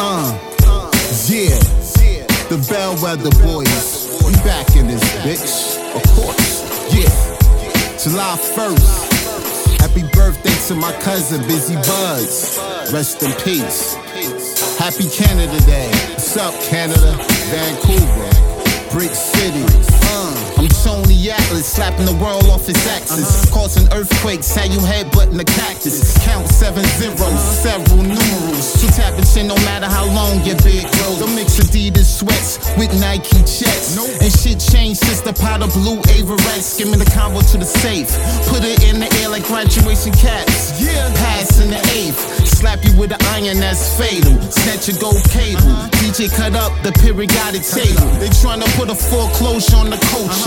Uh, yeah. The Bellwether Boyz. We back in this bitch. Of course. Yeah. July 1st. Happy birthday to my cousin, Bizzi Buz. Rest in peace. Happy Canada Day. What's up, Canada? Vancouver. Brick City. Uh, I'm Atlas, slapping the world off its axis. Causing earthquakes, how you headbutting the cactus. Count seven zeros, several numerals. Two tapping shit no matter how long your big grows. Don't mix Adidas sweats with Nike checks. And shit changed since the pot of blue Averette. Skimming the combo to the safe. Put it in the air like graduation caps. Yeah. Pass in the eighth. Slap you with an iron that's fatal. Snatch your gold cable. DJ cut up the periodic table. They tryna put a foreclosure on the culture.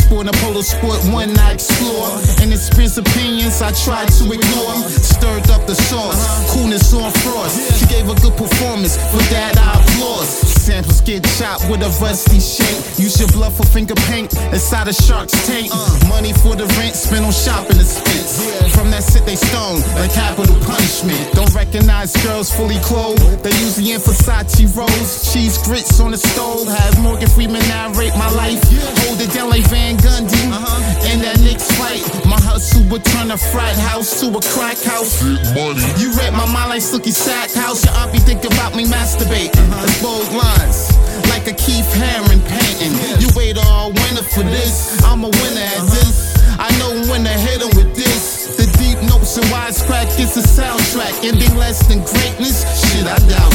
Passport and polo sport, one I explore. And experience opinions I try to ignore. Stirred up the sauce, coolness on frost. She gave a good performance, for that I applaud. Samples get chopped with a rusty shank. Use your blood for finger paint inside a shark's tank. Money for the rent, spent on shopping expense. From that sit they stone, like capital punishment. Don't recognize girls fully clothed. They usually in Versace rolls. Cheese grits on the stove. Have Morgan Freeman narrate my life. Hold it down would turn a frat house to a crack house. Money. You read my mind like Sookie Stackhouse. Your aunt be thinking about me masturbating. Uh-huh. That's bold lines. Like a Keith Haring painting. You wait all winter for this. I'm a winner at uh-huh. this. I know when to hit 'em with this. The deep notes and Wize Crack is a soundtrack. Ending less than greatness? Shit, I doubt.